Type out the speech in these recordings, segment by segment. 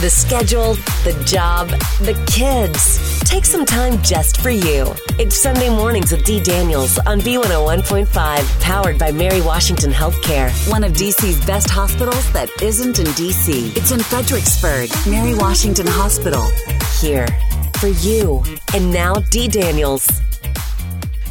The schedule, the job, the kids. Take some time just for you. It's Sunday mornings with Dee Daniels on B101.5, powered by Mary Washington Healthcare, one of DC's best hospitals that isn't in DC. It's in Fredericksburg, Mary Washington Hospital. Here for you. And now, Dee Daniels.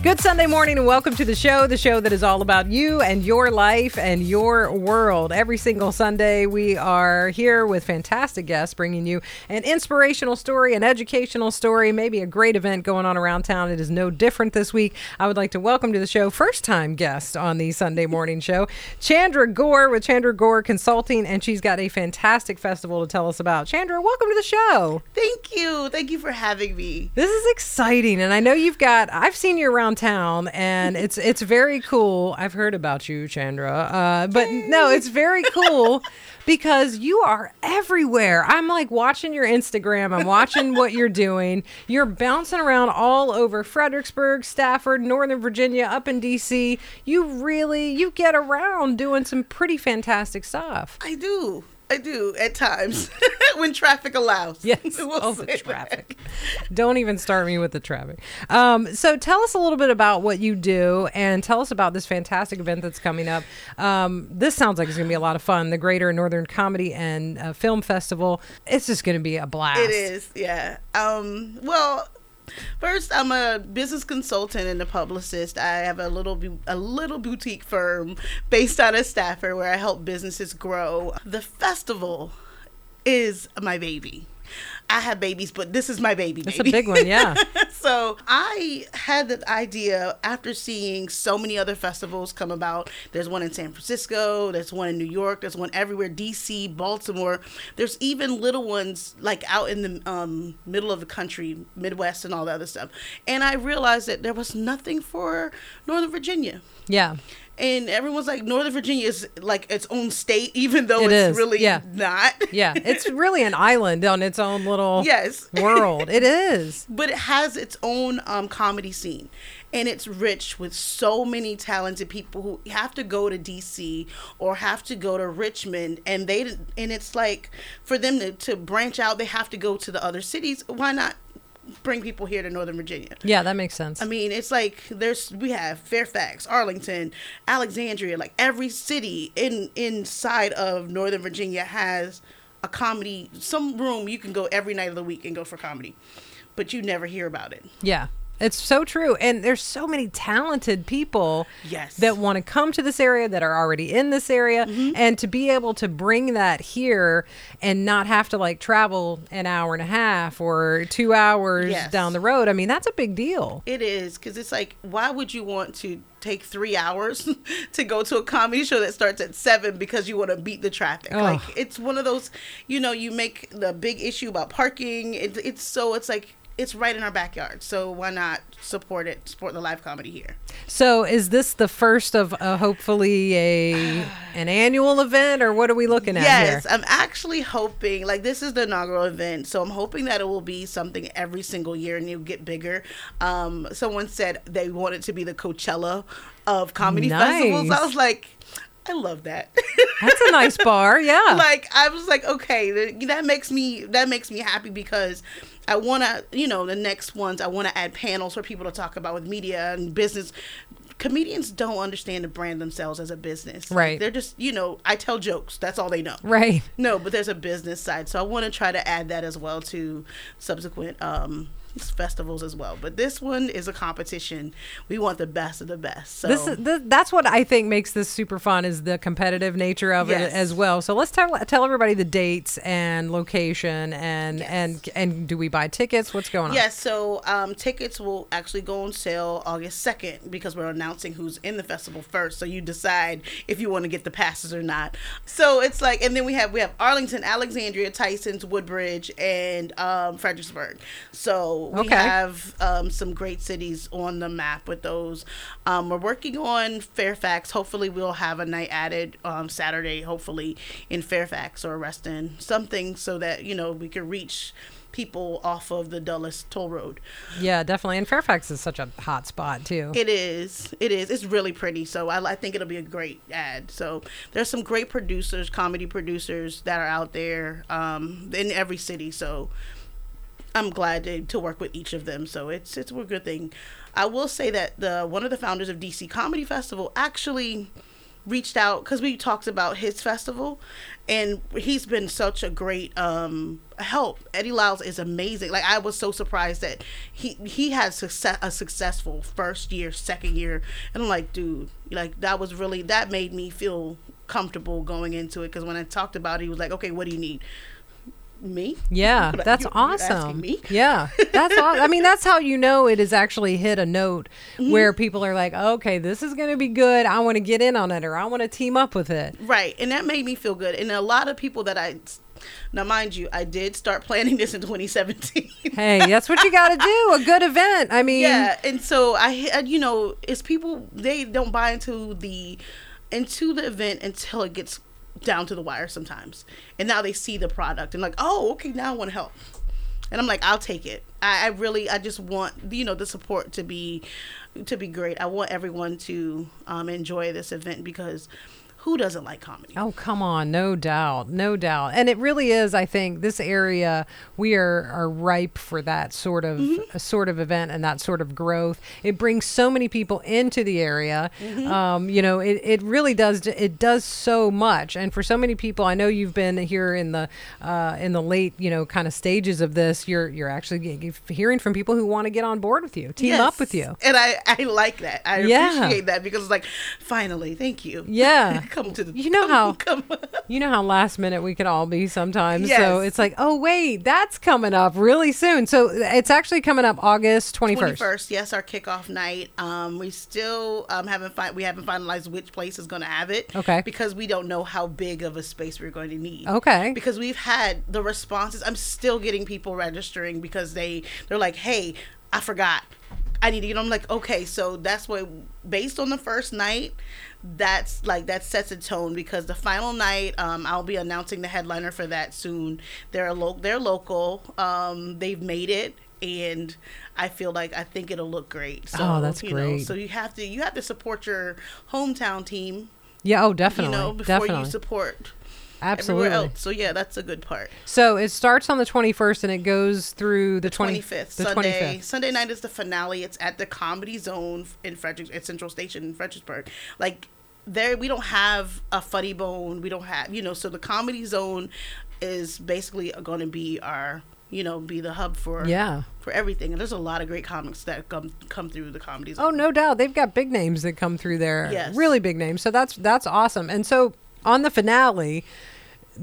Good Sunday morning and welcome to the show, the show that is all about you and your life and your world. Every single Sunday, we are here with fantastic guests bringing you an inspirational story, an educational story, maybe a great event going on around town. It is no different this week. I would like to welcome to the show first time guest on the Sunday morning show, Chandra Gore with Chandra Gore Consulting, and she's got a fantastic festival to tell us about. Chandra, welcome to the show. Thank you. Thank you for having me. This is exciting, and I know you've got. I've seen you around town, and it's it's very cool. I've heard about you, Chandra, uh, but no, it's very cool because you are everywhere. I'm like watching your Instagram. I'm watching what you're doing. You're bouncing around all over Fredericksburg, Stafford, Northern Virginia, up in DC. You really you get around doing some pretty fantastic stuff. I do. I do at times when traffic allows. Yes. We'll oh, the traffic. Don't even start me with the traffic. Um, so tell us a little bit about what you do and tell us about this fantastic event that's coming up. Um, this sounds like it's going to be a lot of fun. The Greater Northern Comedy and uh, Film Festival. It's just going to be a blast. It is, yeah. Um, well, first, I'm a business consultant and a publicist. I have a little a little boutique firm based out of Stafford where I help businesses grow. The festival is my baby. I have babies, but this is my baby. It's a big one, yeah. so I had the idea after seeing so many other festivals come about. There's one in San Francisco, there's one in New York, there's one everywhere, DC, Baltimore. There's even little ones like out in the um, middle of the country, Midwest, and all the other stuff. And I realized that there was nothing for Northern Virginia. Yeah. And everyone's like, Northern Virginia is like its own state, even though It it's is, really yeah. not. Yeah. It's really an island on its own little Yes. world. It is. but it has its own um, comedy scene and it's rich with so many talented people who have to go to dc or have to go to richmond and they and it's like for them to, to branch out they have to go to the other cities why not bring people here to northern virginia Yeah, that makes sense. I mean, it's like there's we have Fairfax, Arlington, Alexandria, like every city in inside of Northern Virginia has a comedy some room you can go every night of the week and go for comedy. But you never hear about it. Yeah. It's so true. And there's so many talented people Yes. that want to come to this area that are already in this area Mm-hmm. and to be able to bring that here and not have to like travel an hour and a half or 2 hours Yes. down the road. I mean, that's a big deal. It is because it's like, why would you want to take three hours to go to a comedy show that starts at seven because you want to beat the traffic? Like, it's one of those, you know, you make the big issue about parking. It, it's so, it's like, it's right in our backyard. So why not support it, support the live comedy here? So, is this the first of uh, hopefully a an annual event or what are we looking at Yes, here? I'm actually hoping like this is the inaugural event, so I'm hoping that it will be something every single year and it'll get bigger. Um, someone said they wanted to be the Coachella of comedy festivals. I was like, I love that. That's a nice bar. Yeah. like I was like, okay, that makes me that makes me happy because I want to, you know, the next ones I want to add panels for people to talk about with media and business. Comedians don't understand to brand themselves as a business. Right. they're just, you know, I tell jokes. That's all they know. right. No, but there's a business side, so I want to try to add that as well to subsequent um, festivals as well. But this one is a competition. We want the best of the best. So This is th- that's what I think makes this super fun is the competitive nature of Yes. it as well. So let's tell tell everybody the dates and location and Yes. and and do we buy tickets? What's going on? Yes, so um, tickets will actually go on sale August 2nd because we're announcing who's in the festival first. So you decide if you want to get the passes or not. So it's like, and then we have we have Arlington, Alexandria, Tyson's, Woodbridge, and um, Fredericksburg. So So we Okay. have um, some great cities on the map with those. Um, we're working on Fairfax. Hopefully, we'll have a night added um, Saturday. Hopefully, in Fairfax or Reston, something so that you know we can reach people off of the Dulles Toll Road. Yeah, definitely. And Fairfax is such a hot spot too. It is. It is. It's really pretty. So I, I think it'll be a great ad. So there's some great producers, comedy producers that are out there um, in every city. So I'm glad to, to work with each of them. So it's it's a good thing. I will say that the one of the founders of DC Comedy Festival actually reached out because we talked about his festival and he's been such a great um help eddie lyles is amazing like i was so surprised that he he had success a successful first year second year and i'm like dude like that was really that made me feel comfortable going into it because when i talked about it he was like okay what do you need me Yeah, that's you- awesome. me? Yeah, that's awesome. I mean, that's how you know it has actually hit a note Mm-hmm. where people are like, okay, this is going to be good. I want to get in on it or I want to team up with it. Right, and that made me feel good. And a lot of people that I now, mind you, I did start planning this in 2017. Hey, that's what you got to do. A good event. I mean, yeah, and so I, had- you know, it's people they don't buy into the into the event until it gets down to the wire sometimes, and now they see the product and like, oh, okay, now I want to help. And I'm like, I'll take it. I, I really, I just want you know the support to be, to be great. I want everyone to um, enjoy this event because who doesn't like comedy? Oh, come on. No doubt. No doubt. And it really is, I think, this area, we are, are ripe for that sort of Mm-hmm. sort of event and that sort of growth. It brings so many people into the area. Mm-hmm. Um, you know, it, it really does it does so much. And for so many people, I know you've been here in the uh, in the late, you know, kind of stages of this. You're you're actually hearing from people who want to get on board with you, team up with you. And I, I like that. I Yeah. appreciate that because it's like, finally, thank you. Yeah. come to the You know how- come, You know how last minute we could all be sometimes. So it's like, oh wait, that's coming up really soon. So it's actually coming up August twenty Twenty first. first, yes, our kickoff night. Um, we still um haven't fi- we haven't finalized which place is going to have it. Okay. Because we don't know how big of a space we're going to need. Okay. Because we've had the responses. I'm still getting people registering because they they're like, hey, I forgot. I need to get. I'm like, okay, so that's what based on the first night. That's like that sets a tone because the final night, um, I'll be announcing the headliner for that soon. They're a lo- they're local. Um, they've made it, and I feel like I think it'll look great. So, Oh, that's you Know, great. so you have to you have to support your hometown team. Yeah. Oh, definitely. You know, before definitely. you support Absolutely. everywhere else. So yeah, that's a good part. So it starts on the twenty first and it goes through the twenty 25th The Sunday. twenty fifth. Sunday night is the finale. It's at the Comedy Zone in Frederick at Central Station in Fredericksburg. Like there, we don't have a funny bone. We don't have you know. So the Comedy Zone is basically going to be our you know be the hub for Yeah. for everything. And there's a lot of great comics that come come through the Comedy oh, Zone. Oh, no doubt. They've got big names that come through there. Yes. Really big names. So that's that's awesome. And so on the finale,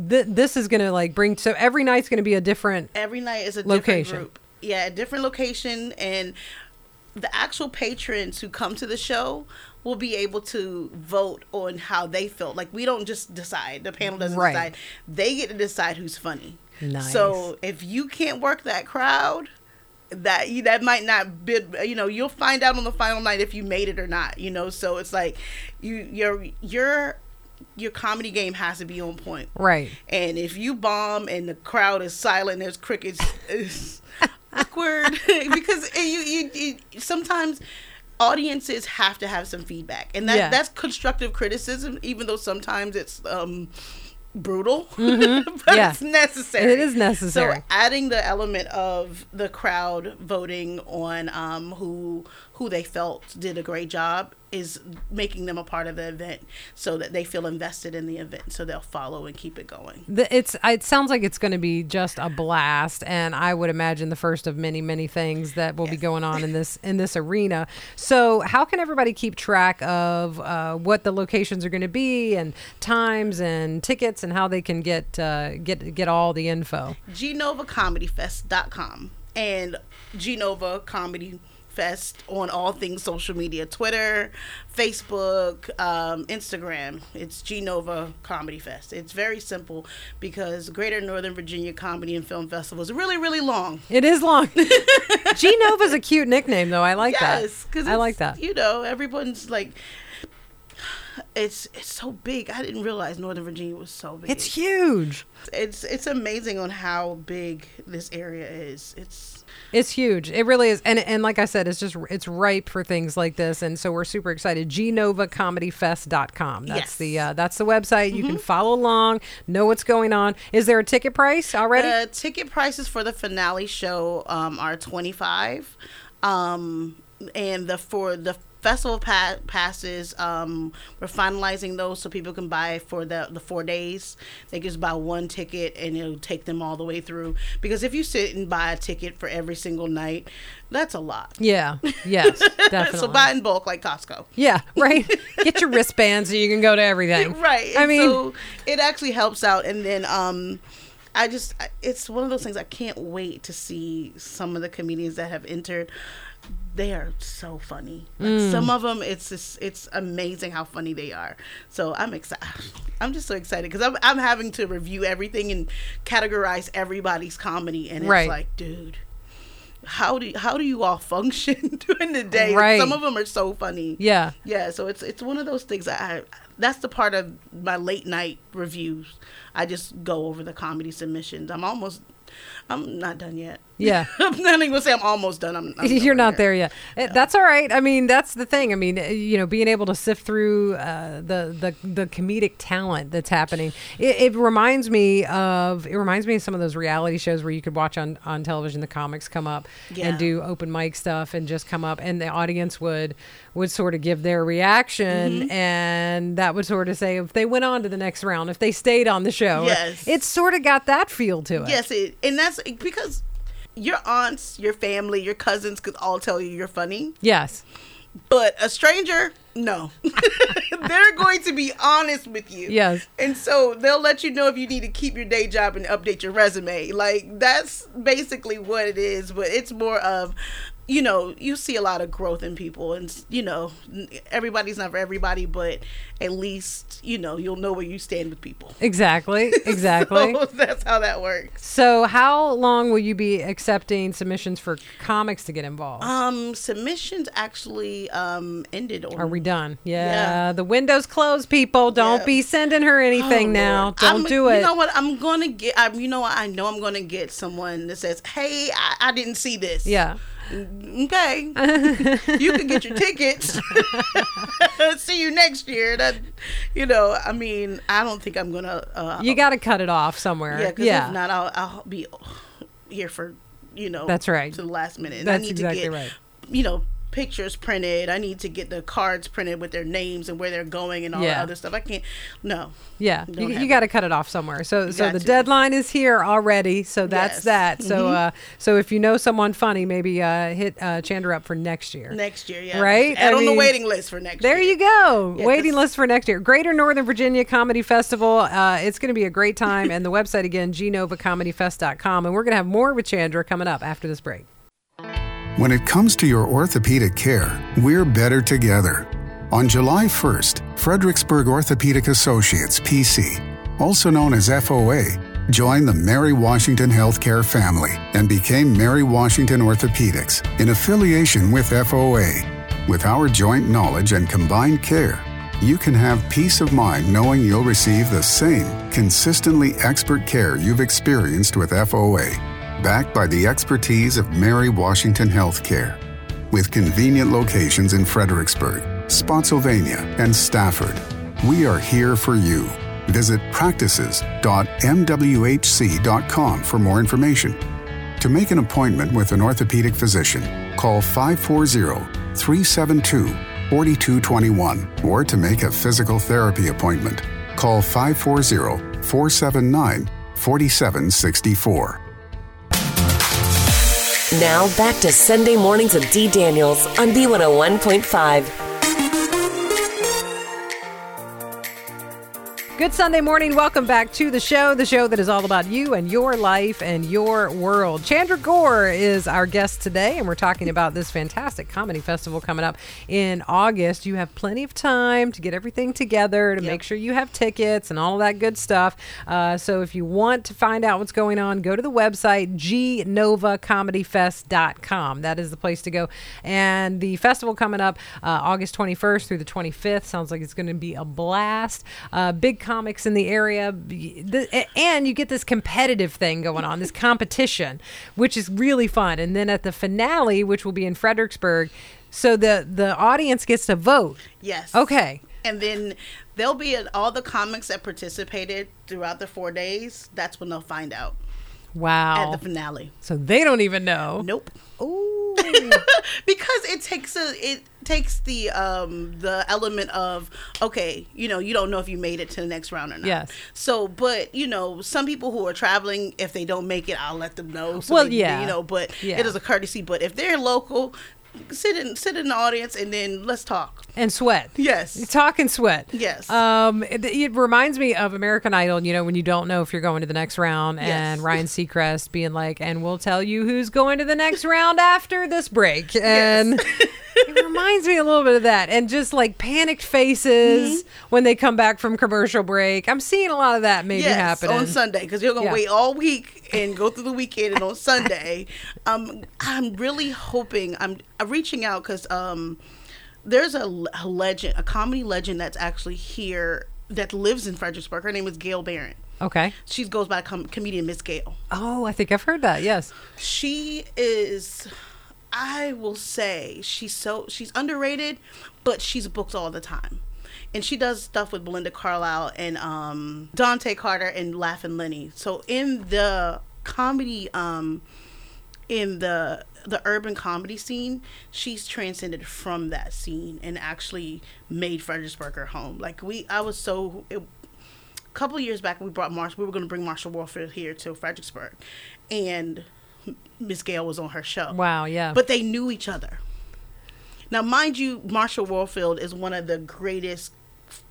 th- this is going to like bring so every night's going to be a different every night is a Location. different group. Yeah, a different location, and the actual patrons who come to the show will be able to vote on how they feel. Like we don't just decide; the panel doesn't Right. decide. They get to decide who's funny. Nice. So if you can't work that crowd, that that might not be you know you'll find out on the final night if you made it or not you know so it's like you your your your comedy game has to be on point right. and if you bomb and the crowd is silent, there's crickets. It's awkward because you, you, you sometimes audiences have to have some feedback, and that Yeah. that's constructive criticism, even though sometimes it's um brutal, but Mm-hmm. Yeah. it's necessary. It is necessary. So adding the element of the crowd voting on um, who who they felt did a great job is making them a part of the event, so that they feel invested in the event, so they'll follow and keep it going. The, it's it sounds like it's going to be just a blast and i would imagine the first of many many things that will be going on in this in this arena. So how can everybody keep track of uh, what the locations are going to be and times and tickets and how they can get uh, get get all the info? GnovaComedyFest.com and GNOVA Comedy Fest on all things social media Twitter, Facebook, um, Instagram. It's GNOVA Comedy Fest. It's very simple because Greater Northern Virginia Comedy and Film Festival is really, really long. It is long. G Nova's a cute nickname, though. I like Yes, that. because I like that. You know, everyone's like, it's it's so big. I didn't realize Northern Virginia was so big. It's huge. it's it's amazing on how big this area is. It's It's huge. It really is. And and like I said, it's just it's ripe for things like this. And so we're super excited. GnovaComedyFest.com. That's Yes. the uh, that's the website. You can follow along, know what's going on. Is there a ticket price already? the ticket prices for the finale show um, are twenty five, um, and the for the festival pa- passes um, we're finalizing those so people can buy for the the four days. They just buy one ticket and it'll take them all the way through. Because if you sit and buy a ticket for every single night, that's a lot. yeah. Yes. Definitely. so buy in bulk like Costco. yeah. Right. Get your wristbands so you can go to everything. right. I mean, so it actually helps out. And then um, I just, it's one of those things I can't wait to see some of the comedians that have entered. They are so funny. Like Mm. Some of them, it's just, it's amazing how funny they are. So I'm excited. I'm just so excited because I'm, I'm having to review everything and categorize everybody's comedy, and it's Right. like, dude. How do how do you all function during the day? Right. Some of them are so funny. yeah. Yeah, so it's it's one of those things that I that's the part of my late night reviews. I just go over the comedy submissions. I'm almost I'm not done yet. Yeah. I'm not even gonna say I'm almost done. I'm, I'm You're not there yet. Eh, That's all right. I mean, that's the thing. I mean, eh, you know, being able to sift through uh, the the the comedic talent that's happening. It, it reminds me of it reminds me of some of those reality shows where you could watch on on television the comics come up Yeah. and do open mic stuff and just come up and the audience would would sort of give their reaction Mm-hmm. and that would sort of say if they went on to the next round if they stayed on the show. Yes. It's sort of got that feel to it. Yes, it, and that's because your aunts, your family, your cousins could all tell you you're funny, Yes. but a stranger, no. They're going to be honest with you. Yes. And so they'll let you know if you need to keep your day job and update your resume. Like that's basically what it is, but it's more of you know, you see a lot of growth in people and you know, everybody's not for everybody, but at least, you know, you'll know where you stand with people. Exactly. Exactly. So that's how that works. So, how long will you be accepting submissions for comics to get involved? Um submissions actually um ended on Are we done? Yeah. Yeah. The window's closed, people. Don't Yeah. be sending her anything Oh, now. Lord. Don't I'm- do it. You know what? I'm gonna get. I'm, you know? I know I'm gonna get someone that says, "Hey, I, I didn't see this." yeah. Okay. you can get your tickets. See you next year. That, you know, I mean, I don't think I'm gonna. Uh, You got to cut it off somewhere. yeah, yeah. if not, I'll, I'll be here for, you know, That's right. to the last minute. And That's I need exactly to get, right. You know, pictures printed. I need to get the cards printed with their names and where they're going and all Yeah. that other stuff. I can't. No. Yeah, you, you got to cut it off somewhere. So, so the to. deadline is here already. So that's Yes. that. So, Mhm. uh, so if you know someone funny, maybe uh, hit uh, Chandra up for next year. Next year, yeah. Right? Add I on the waiting list for next year. There year. you go. Yeah, Waiting list for next year. Greater Northern Virginia Comedy Festival. Uh, it's going to be a great time. and the website again, gnovacomedyfest.com. And we're going to have more with Chandra coming up after this break. When it comes to your orthopedic care, we're better together. On July 1st, Fredericksburg Orthopedic Associates, PC, also known as FOA, joined the Mary Washington Healthcare family and became Mary Washington Orthopedics in affiliation with FOA. With our joint knowledge and combined care, you can have peace of mind knowing you'll receive the same consistently expert care you've experienced with FOA backed by the expertise of Mary Washington Healthcare. With convenient locations in Fredericksburg, Spotsylvania, and Stafford, we are here for you. Visit practices.mwhc.com for more information. To make an appointment with an orthopedic physician, call 540 372 4221 or to make a physical therapy appointment, call 540 479 4764. Now back to Sunday mornings with Dee Daniels on B101.5. Good Sunday morning. Welcome back to the show, the show that is all about you and your life and your world. Chandra Gore is our guest today, and we're talking about this fantastic comedy festival coming up in August. You have plenty of time to get everything together to Yep. make sure you have tickets and all that good stuff. Uh, so if you want to find out what's going on, go to the website gnovacomedyfest.com. That is the place to go. And the festival coming up uh, August 21st through the 25th sounds like it's going to be a blast. Uh, big comics in the area, and you get this competitive thing going on, this competition, which is really fun. And then at the finale, which will be in Fredericksburg, so the the audience gets to vote. Yes. Okay. And then they'll be at all the comics that participated throughout the four days. That's when they'll find out Wow. at the finale. So they don't even know. Nope. Ooh. because it takes a it takes the um the element of okay you know you don't know if you made it to the next round or not Yes. so but you know some people who are traveling if they don't make it i'll let them know so Well, they- yeah. you know but Yeah. it is a courtesy but if they're local sit in sit in the audience and then let's talk and sweat. Yes. You talk and sweat. Yes. Um, it, it reminds me of American Idol, you know, when you don't know if you're going to the next round and Ryan Seacrest being like, and we'll tell you who's going to the next round after this break. And it reminds me a little bit of that. And just like panicked faces Mm-hmm. when they come back from commercial break. I'm seeing a lot of that maybe yes happening. on sunday because you're gonna Yeah. wait all week and go through the weekend and on sunday um i'm really hoping i'm, I'm reaching out because um there's a legend a comedy legend that's actually here that lives in fredericksburg her name is gail barron Okay. she goes by com- comedian miss gail Oh, I think I've heard that. Yes. she is i will say she's so she's underrated but she's booked all the time and she does stuff with belinda carlisle and um dante carter and laughing lenny so in the comedy um in the the urban comedy scene she's transcended from that scene and actually made fredericksburg her home like we i was so it, a couple years back we brought Marsh we were going to bring Marsha Warfield here to Fredericksburg and Miss Gail was on her show. Wow. Yeah. But they knew each other. Now mind you Marsha Warfield is one of the greatest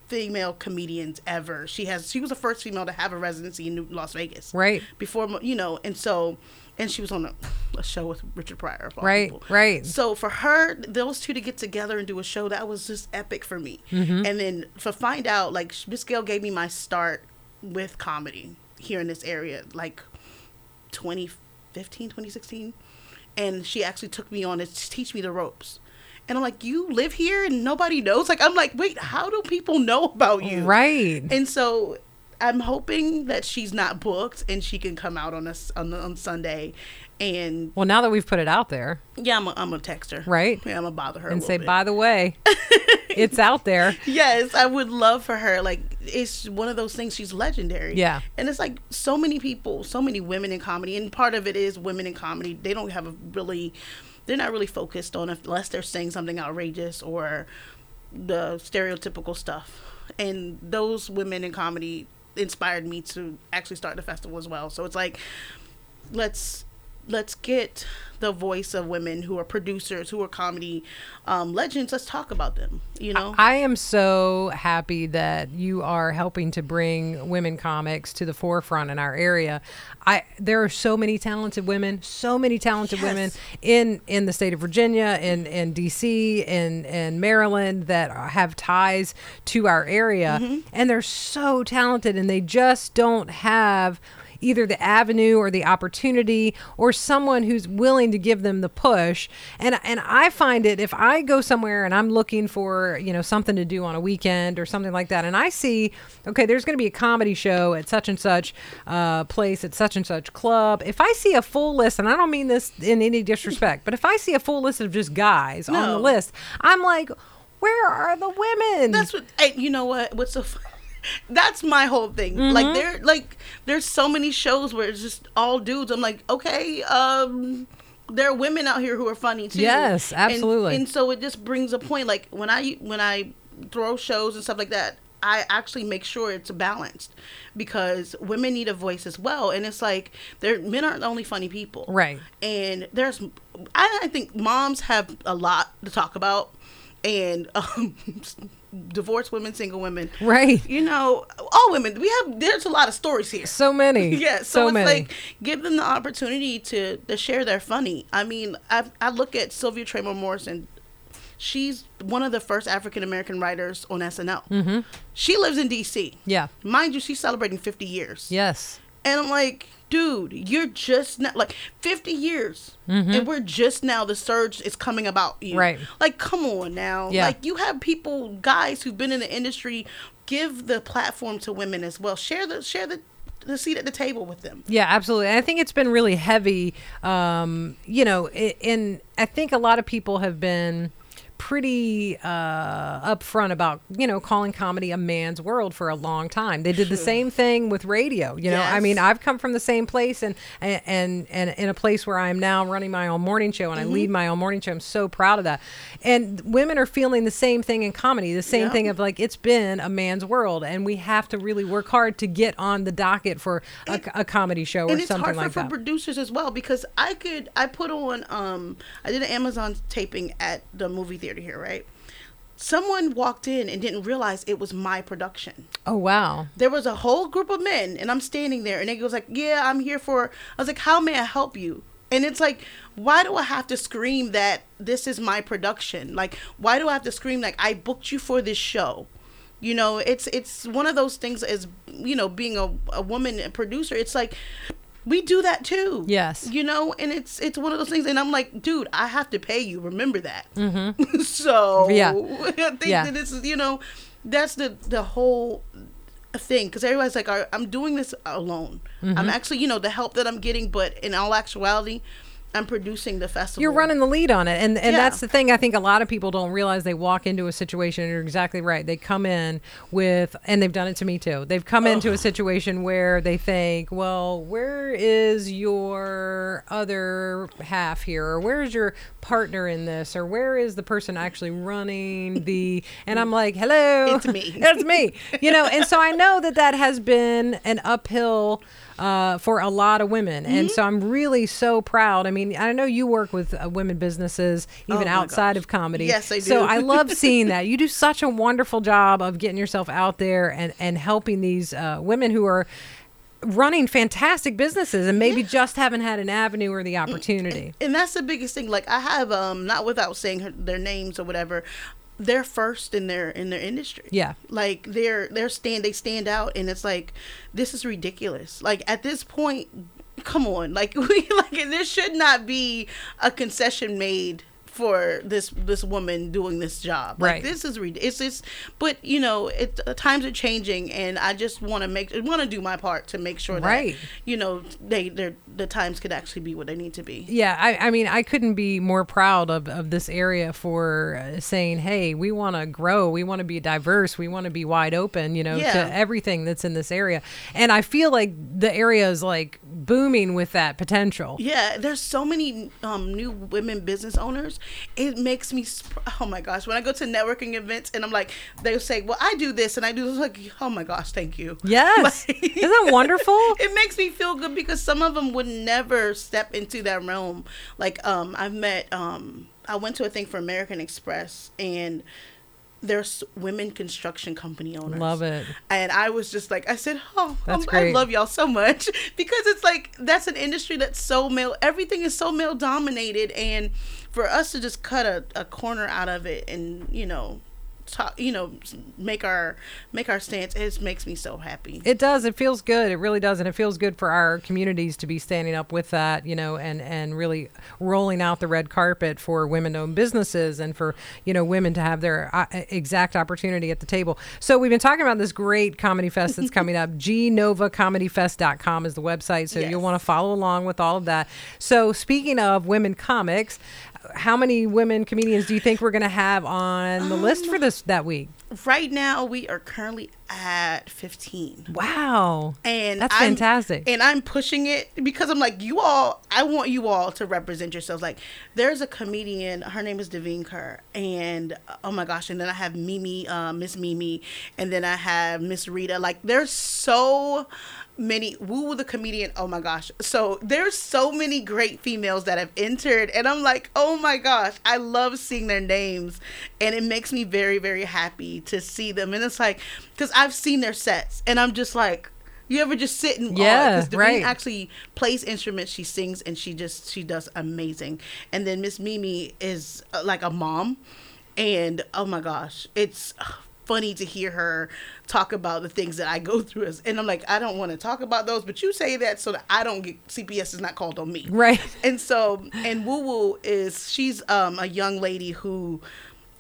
female comedians ever. She has she was the first female to have a residency in New- Las Vegas. Right. Before you know and so and she was on a, a show with Richard Pryor. Right, people. right. So for her, those two to get together and do a show that was just epic for me. Mm-hmm. And then for find out, like Miss Gail gave me my start with comedy here in this area, like 2015, 2016, and she actually took me on to teach me the ropes. And I'm like, you live here and nobody knows. Like I'm like, wait, how do people know about you? right. And so I'm hoping that she's not booked and she can come out on us on, on Sunday. And well, now that we've put it out there, yeah, I'm gonna text her. Right. Yeah, I'm gonna bother her and say, bit. by the way, it's out there. Yes, I would love for her. Like it's one of those things. She's legendary. Yeah. and it's like so many people, so many women in comedy, and part of it is women in comedy. They don't have a really, they're not really focused on unless they're saying something outrageous or the stereotypical stuff. And those women in comedy inspired me to actually start the festival as well. So it's like, let's let's get the voice of women who are producers, who are comedy um, legends. Let's talk about them. You know. I am so happy that you are helping to bring women comics to the forefront in our area. I there are so many talented women, so many talented Yes. women in in the state of Virginia, in in DC, in in Maryland that have ties to our area, Mm-hmm. and they're so talented, and they just don't have either the avenue or the opportunity or someone who's willing to give them the push and and I find it if I go somewhere and I'm looking for you know something to do on a weekend or something like that and I see okay there's going to be a comedy show at such and such uh, place at such and such club if I see a full list and I don't mean this in any disrespect but if I see a full list of just guys on the list I'm like where are the women That's what. And you know what? What's so? Fun? That's my whole thing. Mm-hmm. Like there, like there's so many shows where it's just all dudes. I'm like, okay, um, there are women out here who are funny too. Yes, And- absolutely. And, so it just brings a point. Like when I when I throw shows and stuff like that. I actually make sure it's balanced because women need a voice as well, and it's like they're men aren't the only funny people, Right. And there's, I, I think moms have a lot to talk about, and um, divorced women, single women. Right. You know, all women. We have there's a lot of stories here. So many. Yeah, so, so it's many. like give them the opportunity to to share their funny. I mean, I I look at Sylvia Traymore Morrison. She's one of the first African American writers on SNL. Mm-hmm. She lives in D.C. yeah. Mind you, she's celebrating 50 years. Yes. And I'm like, dude, you're just now like 50 years, and we're just now the surge is coming about you. Mm-hmm. Right. Like, come on now. Yeah. Like, you have people, guys who've been in the industry, give the platform to women as well. Share the share the the seat at the table with them. Yeah, absolutely. And I think it's been really heavy. Um, you know, and I think a lot of people have been pretty uh, upfront about you know calling comedy a man's world for a long time. They did the same thing with radio. You know, I mean, I've come from the same place and and and in a place where I am now running my own morning show and I lead my own morning show. I'm so proud of that. And women are feeling the same thing in comedy. The same Yeah. thing of like it's been a man's world, and we have to really work hard to get on the docket for a, a comedy show or and it's something hard for, like for producers as well because I could I put on um I did an Amazon taping at the movie theater here, right? Someone walked in and didn't realize it was my production. oh wow. There was a whole group of men and I'm standing there and they goes like, "Yeah, I'm here for." I was like, "How may I help you?" And it's like, why do I have to scream that this is my production? Like, why do I have to scream like I booked you for this show? You know, it's it's one of those things as you know, being a, a woman producer, it's like we do that too. Yes. You know, and it's it's one of those things and I'm like, dude, I have to pay you. Remember that. Mm-hmm. so Yeah. I think Yeah. that this is, you know, that's the the whole thing because everybody's like "I- i'm doing this alone Mm-hmm. i'm actually you know the help that i'm getting but in all actuality i'm producing the festival You're running the lead on it, and and Yeah. that's the thing. I think a lot of people don't realize they walk into a situation. And you're exactly right. They come in with, and they've done it to me too. They've come into a situation where they think, well, where is your other half here, or where's your partner in this, or where is the person actually running the? And I'm like, hello, It's me. it's me. You know, and so I know that that has been an uphill. Uh, for a lot of women, and Mm-hmm. so I'm really so proud. I mean, I know you work with uh, women businesses even Oh outside gosh. of comedy. Yes, I do. So. I love seeing that. You do such a wonderful job of getting yourself out there and and helping these uh, women who are running fantastic businesses and maybe just haven't had an avenue or the opportunity. and that's the biggest thing like i have um not without saying her, their names or whatever they're first in their in their industry Yeah. like they're they're stand they stand out and it's like this is ridiculous like at this point come on like we like there should not be a concession made for this this woman doing this job like Right. this is rid- it's just but you know it uh, times are changing and i just want to make want to do my part to make sure that Right. you know they they the times could actually be what they need to be Yeah, I, I mean, I couldn't be more proud of, of this area for uh, saying, hey, we want to grow, we want to be diverse, we want to be wide open, you know, Yeah. to everything that's in this area. And I feel like the area is like booming with that potential. Yeah, there's so many um, new women business owners. It makes me, sp- oh my gosh, when I go to networking events and I'm like, they'll say, well, I do this and I do this, like, oh my gosh, thank you. Yes. Like- Isn't that wonderful? it makes me feel good because some of them would never step into that realm. Like, um, I've met, um, I went to a thing for American Express and there's women construction company owners. Love it. And I was just like, I said, oh. I love y'all so much because it's like that's an industry that's so male. Everything is so male dominated, and for us to just cut a, a corner out of it and you know, talk, you know, make our make our stance, it makes me so happy. It does. It feels good. It really does, and it feels good for our communities to be standing up with that, you know, and and really rolling out the red carpet for women-owned businesses and for you know women to have their uh, exact opportunity at the table. So we've been talking about this great comedy fest that's coming up. gnovacomedyfest.com is the website, so Yes. you'll want to follow along with all of that. So speaking of women comics. How many women comedians do you think we're going to have on the list for this that week? right now, we are currently at fifteen. Wow, and that's I'm- fantastic. And I'm pushing it because I'm like, you all, I want you all to represent yourselves. Like, there's a comedian, her name is Devine Kerr, and oh my gosh, and then I have Mimi, uh, Miss Mimi, and then I have Miss Rita. Like, there's so many woo the comedian oh my gosh so there's so many great females that have entered and i'm like oh my gosh i love seeing their names and it makes me very very happy to see them, and it's like because I've seen their sets, and I'm just like. You ever just sit and Yeah, because right. actually plays instruments, she sings, and she just she does amazing. And then Miss Mimi is uh, like a mom, and oh my gosh, it's funny to hear her talk about the things that I go through. As, and I'm like, I don't want to talk about those, but you say that so that I don't get CPS is not called on me. Right. And so, and Woo Woo is she's um a young lady who.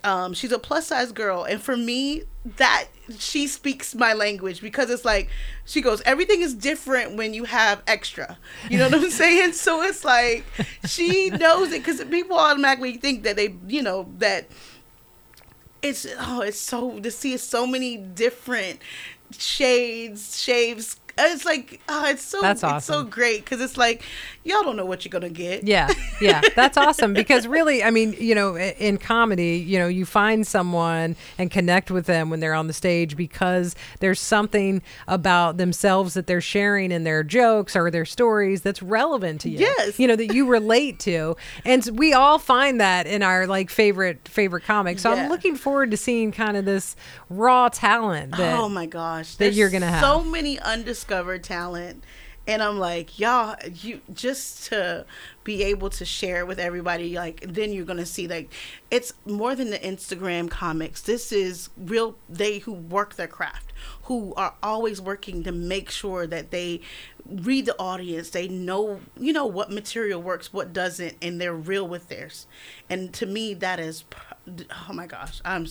Um, she's a plus size girl, and for me, that she speaks my language because it's like she goes, everything is different when you have extra. You know what I'm saying? So it's like she knows it because people automatically think that they, you know, that it's oh it's so to see so many different shades shaves uh, it's like oh it's so That's it's so great because it's like y'all don't know what you're gonna get Yeah, yeah, that's awesome because really, I mean, you know, in comedy, you know, you find someone and connect with them when they're on the stage because there's something about themselves that they're sharing in their jokes or their stories that's relevant to you. Yes. you know that you relate to, and we all find that in our like favorite favorite comics. So Yeah. I'm looking forward to seeing kind of this raw talent. That, oh my gosh that you're gonna have. so many undiscovered talent and i'm like y'all you just to be able to share with everybody like then you're gonna see like it's more than the instagram comics. This is real they who work their craft who are always working to make sure that they read the audience. They know you know what material works what doesn't and they're real with theirs. And to me that is oh my gosh i'm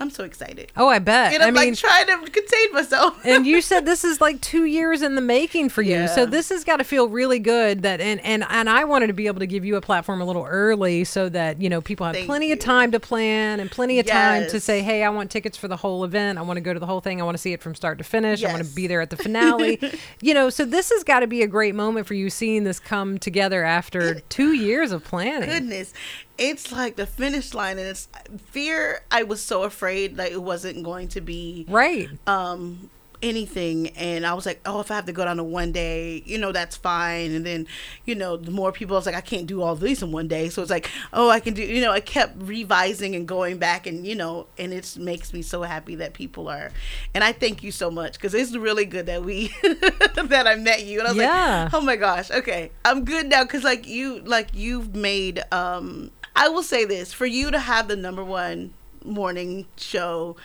i'm so excited Oh, I bet. and I'm I mean, like trying to contain myself. and you said this is like two years in the making for you. So this has got to feel really good. That and and and I wanted to be able to give you a platform a little early so that you know people have Thank plenty of time to plan and plenty of time to say, hey, I want tickets for the whole event. I want to go to the whole thing. I want to see it from start to finish. I want to be there at the finale. you know, so this has got to be a great moment for you seeing this come together after two years of planning. Goodness, it's like the finish line, and it's fear. I was so afraid that it wasn't going to be Right. um anything and i was like oh if i have to go down to one day you know that's fine and then you know the more people I was like i can't do all these in one day so it's like oh i can do you know i kept revising and going back and you know and it makes me so happy that people are and i thank you so much because it's really good that we that i met you and i was Yeah. like oh my gosh okay i'm good now because like you like you've made um i will say this for you to have the number one morning show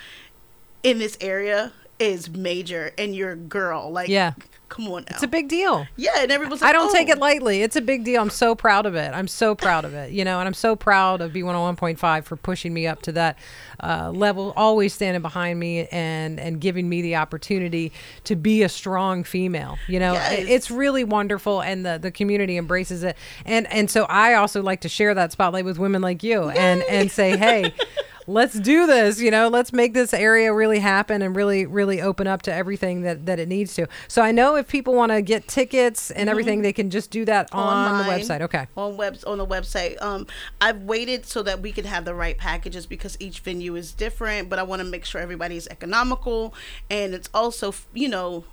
in this area is major and you're a girl like Yeah. come on now It's a big deal. yeah and everyone's I don't take "Oh." it lightly. It's a big deal. I'm so proud of it. I'm so proud of it. You know, and I'm so proud of B101.5 for pushing me up to that uh, level, always standing behind me and and giving me the opportunity to be a strong female. You know, Yes. It's really wonderful, and the the community embraces it. And and so I also like to share that spotlight with women like you, and and say, hey. let's do this you know let's make this area really happen and really really open up to everything that that it needs to. So i know if people want to get tickets and everything they can just do that on the Mm-hmm. Website. Okay. On webs on the website. Um i've waited so that we can have the right packages because each venue is different but i want to make sure everybody's economical and it's also you know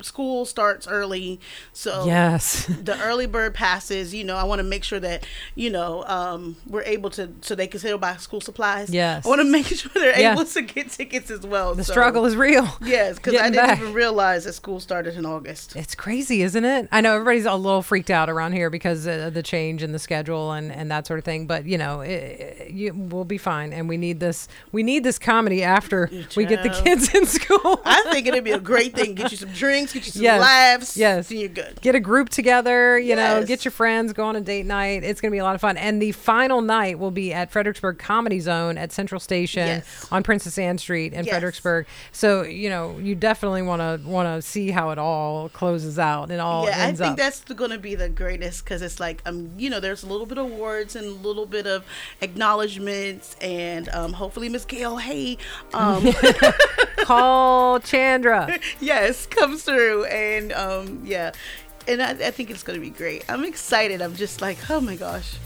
school starts early so yes the early bird passes you know i want to make sure that you know um we're able to so they can still buy school supplies Yes. i want to make sure they're Yeah. able to get tickets as well the So- struggle is real yes because i didn't back. even realize that school started in august It's crazy, isn't it? I know everybody's a little freaked out around here because of the change in the schedule and, and that sort of thing. But you know, it, you, we'll be fine. And we need this. We need this comedy after we get the kids in school. i think it'd be a great thing to get you some drinks get you some Yes. laughs Yes. you're good get a group together, you know, get your friends, go on a date night. It's going to be a lot of fun. And the final night will be at Fredericksburg Comedy Zone at Central Station Yes. on Princess Anne Street in Yes. Fredericksburg. So, you know, you definitely want to want to see how it all closes out and all yeah, I think up. that's going to be the greatest because it's like um, you know, there's a little bit of awards and a little bit of acknowledgments, and um, hopefully Miss Gail Hay, um, Call Chandra. yes, comes through, and um, yeah, and I, I think it's going to be great. I'm excited. I'm just like, oh my gosh.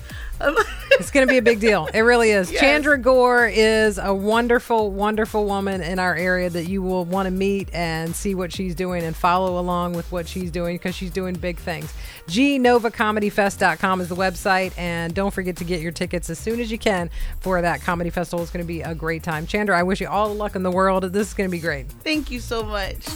It's going to be a big deal. It really is. Yes. Chandra Gore is a wonderful, wonderful woman in our area that you will want to meet and see what she's doing and follow along with what she's doing because she's doing big things. GNovaComedyFest.com is the website. And don't forget to get your tickets as soon as you can for that comedy festival. It's going to be a great time. Chandra, I wish you all the luck in the world. This is going to be great. Thank you so much.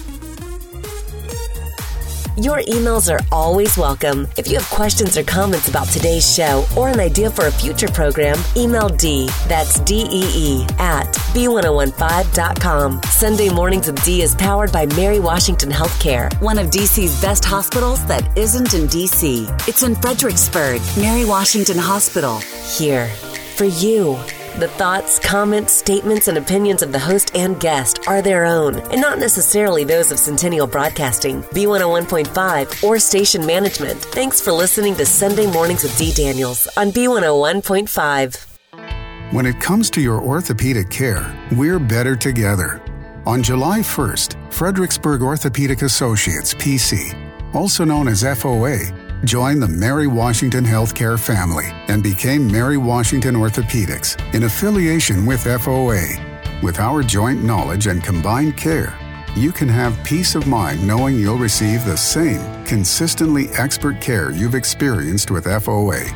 Your emails are always welcome. If you have questions or comments about today's show or an idea for a future program, email D, that's D-E-E, at B1015.com. Sunday Mornings with D is powered by Mary Washington Healthcare, one of DC's best hospitals that isn't in DC. It's in Fredericksburg, Mary Washington Hospital. Here for you. The thoughts, comments, statements, and opinions of the host and guest are their own, and not necessarily those of Centennial Broadcasting, B101.5, or station management. Thanks for listening to Sunday Mornings with Dee Daniels on B101.5. When it comes to your orthopedic care, we're better together. On July 1st, Fredericksburg Orthopedic Associates, PC, also known as FOA, joined the Mary Washington Healthcare family and became Mary Washington Orthopedics in affiliation with FOA. With our joint knowledge and combined care, you can have peace of mind knowing you'll receive the same consistently expert care you've experienced with FOA,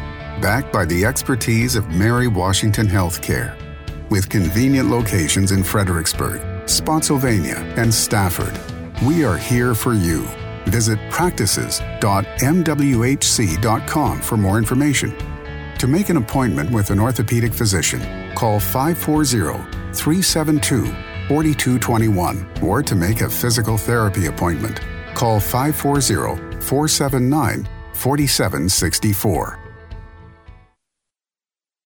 backed by the expertise of Mary Washington Healthcare. With convenient locations in Fredericksburg, Spotsylvania, and Stafford, we are here for you. Visit practices.mwhc.com for more information. To make an appointment with an orthopedic physician, call 540 372 4221 or to make a physical therapy appointment, call 540 479 4764.